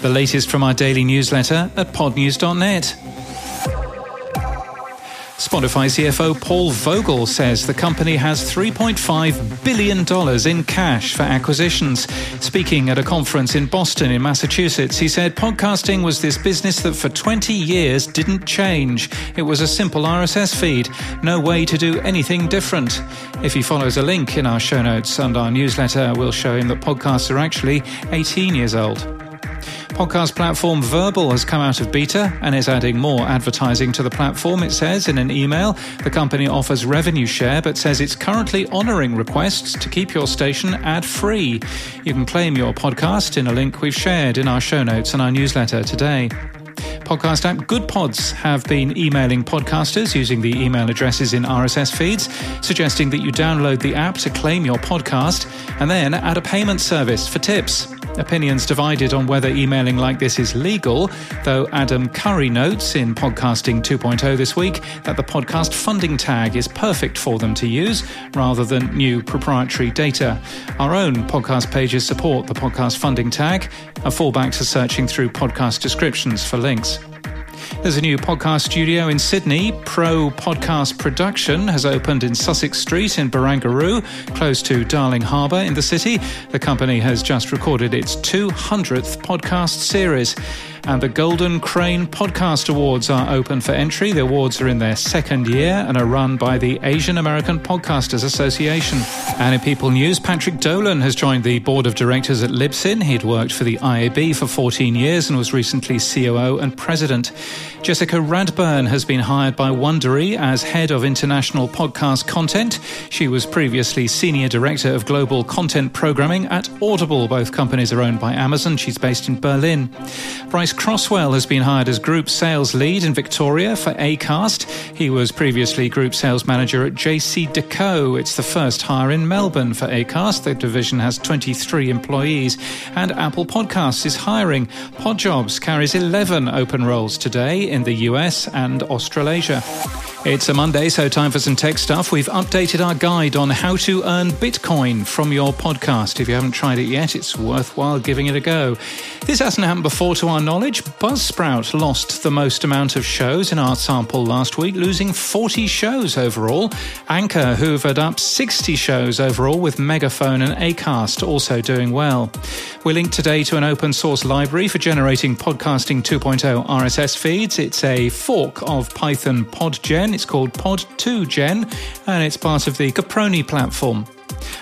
The latest from our daily newsletter at podnews.net. Spotify CFO Paul Vogel says the company has $3.5 billion in cash for acquisitions. Speaking at a conference in Boston, in Massachusetts, he said podcasting was this business that for 20 years didn't change. It was a simple RSS feed, no way to do anything different. If he follows a link in our show notes and our newsletter, we'll show him that podcasts are actually 18 years old. Podcast platform Vurbl has come out of beta and is adding more advertising to the platform, it says in an email. The company offers revenue share but says it's currently honouring requests to keep your station ad free. You can claim your podcast in a link we've shared in our show notes and our newsletter today podcast app GoodPods have been emailing podcasters using the email addresses in RSS feeds, suggesting that you download the app to claim your podcast and then add a payment service for tips. Opinions divided on whether emailing like this is legal, though Adam Curry notes in Podcasting 2.0 this week that the podcast funding tag is perfect for them to use rather than new proprietary data. Our own podcast pages support the podcast funding tag, a fallback to searching through podcast descriptions for links. There's a new podcast studio in Sydney. Pro Podcast Production has opened in Sussex Street in Barangaroo, close to Darling Harbour in the city. The company has just recorded its 200th podcast series. And the Golden Crane Podcast Awards are open for entry. The awards are in their second year and are run by the Asian American Podcasters Association. And in People News, Patrick Dolan has joined the board of directors at Libsyn. He'd worked for the IAB for 14 years and was recently COO and president. Jessica Radburn has been hired by Wondery as head of international podcast content. She was previously senior director of global content programming at Audible. Both companies are owned by Amazon. She's based in Berlin. Bryce Crosswell has been hired as group sales lead in Victoria for Acast. He was previously group sales manager at JCDecaux. It's the first hire in Melbourne for Acast. The division has 23 employees. And Apple Podcasts is hiring. Podjobs carries 11 open roles today in the US and Australasia. It's a Monday, so time for some tech stuff. We've updated our guide on how to earn Bitcoin from your podcast. If you haven't tried it yet, it's worthwhile giving it a go. This hasn't happened before to our knowledge. Buzzsprout lost the most amount of shows in our sample last week, losing 40 shows overall. Anchor hoovered up 60 shows overall, with Megaphone and Acast also doing well. We're linked today to an open source library for generating Podcasting 2.0 RSS feeds. It's a fork of Python PodGen. It's called Pod2Gen, and it's part of the Caproni platform.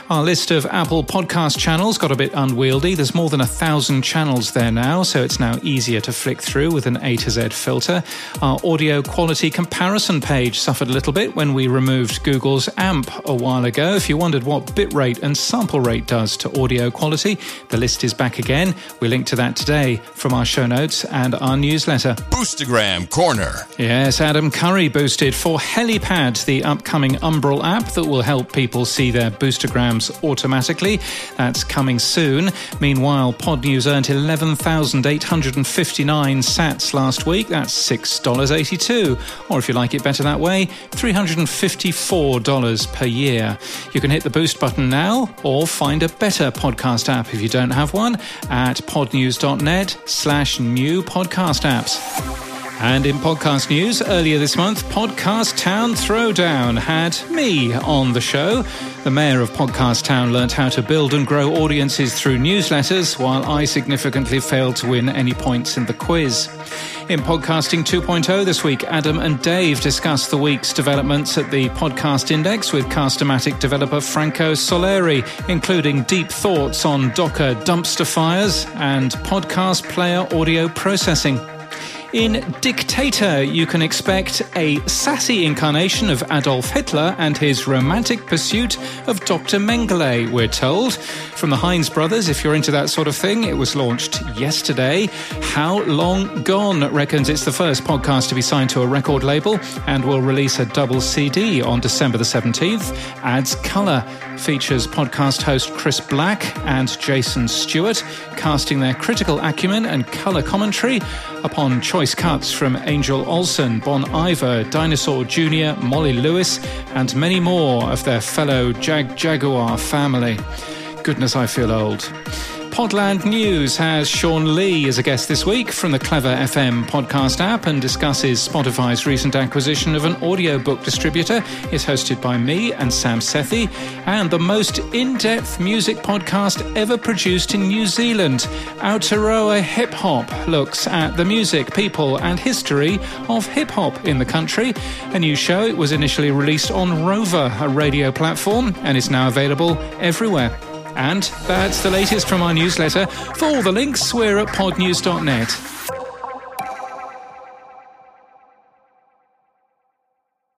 Our list of Apple podcast channels got a bit unwieldy. There's more than a thousand channels there now, so it's now easier to flick through with an A to Z filter. Our audio quality comparison page suffered a little bit when we removed Google's AMP a while ago. If you wondered what bitrate and sample rate does to audio quality, the list is back again. We link to that today from our show notes and our newsletter. Boostagram Corner. Yes, Adam Curry boosted for Helipad, the upcoming Umbrel app that will help people see their boostagrams automatically. That's coming soon. Meanwhile, Podnews earned 11,859 sats last week. That's $6.82. Or if you like it better that way, $354 per year. You can hit the boost button now or find a better podcast app if you don't have one at podnews.net slash new podcast apps. And in podcast news, earlier this month, Podcast Town Throwdown had me on the show. The mayor of Podcast Town learnt how to build and grow audiences through newsletters, while I significantly failed to win any points in the quiz. In Podcasting 2.0 this week, Adam and Dave discuss the week's developments at the Podcast Index with Castamatic developer Franco Soleri, including deep thoughts on Docker dumpster fires and podcast player audio processing. In Dictator, you can expect a sassy incarnation of Adolf Hitler and his romantic pursuit of Dr. Mengele, we're told. From the Heinz brothers, if you're into that sort of thing, it was launched yesterday. How Long Gone reckons it's the first podcast to be signed to a record label and will release a double CD on December the 17th. Adds Color features podcast host Chris Black and Jason Stewart casting their critical acumen and color commentary upon choice cuts from Angel Olsen, Bon Iver, Dinosaur Jr., Molly Lewis, and many more of their fellow Jagjaguwar family. Goodness, I feel old. Podland News has Sean Lee as a guest this week from the Clever FM podcast app and discusses Spotify's recent acquisition of an audiobook distributor. It's hosted by me and Sam Sethi, and the most in depth music podcast ever produced in New Zealand. Aotearoa Hip Hop looks at the music, people, and history of hip hop in the country. A new show, it was initially released on Rova, a radio platform, and is now available everywhere. And that's the latest from our newsletter. For all the links, we're at podnews.net.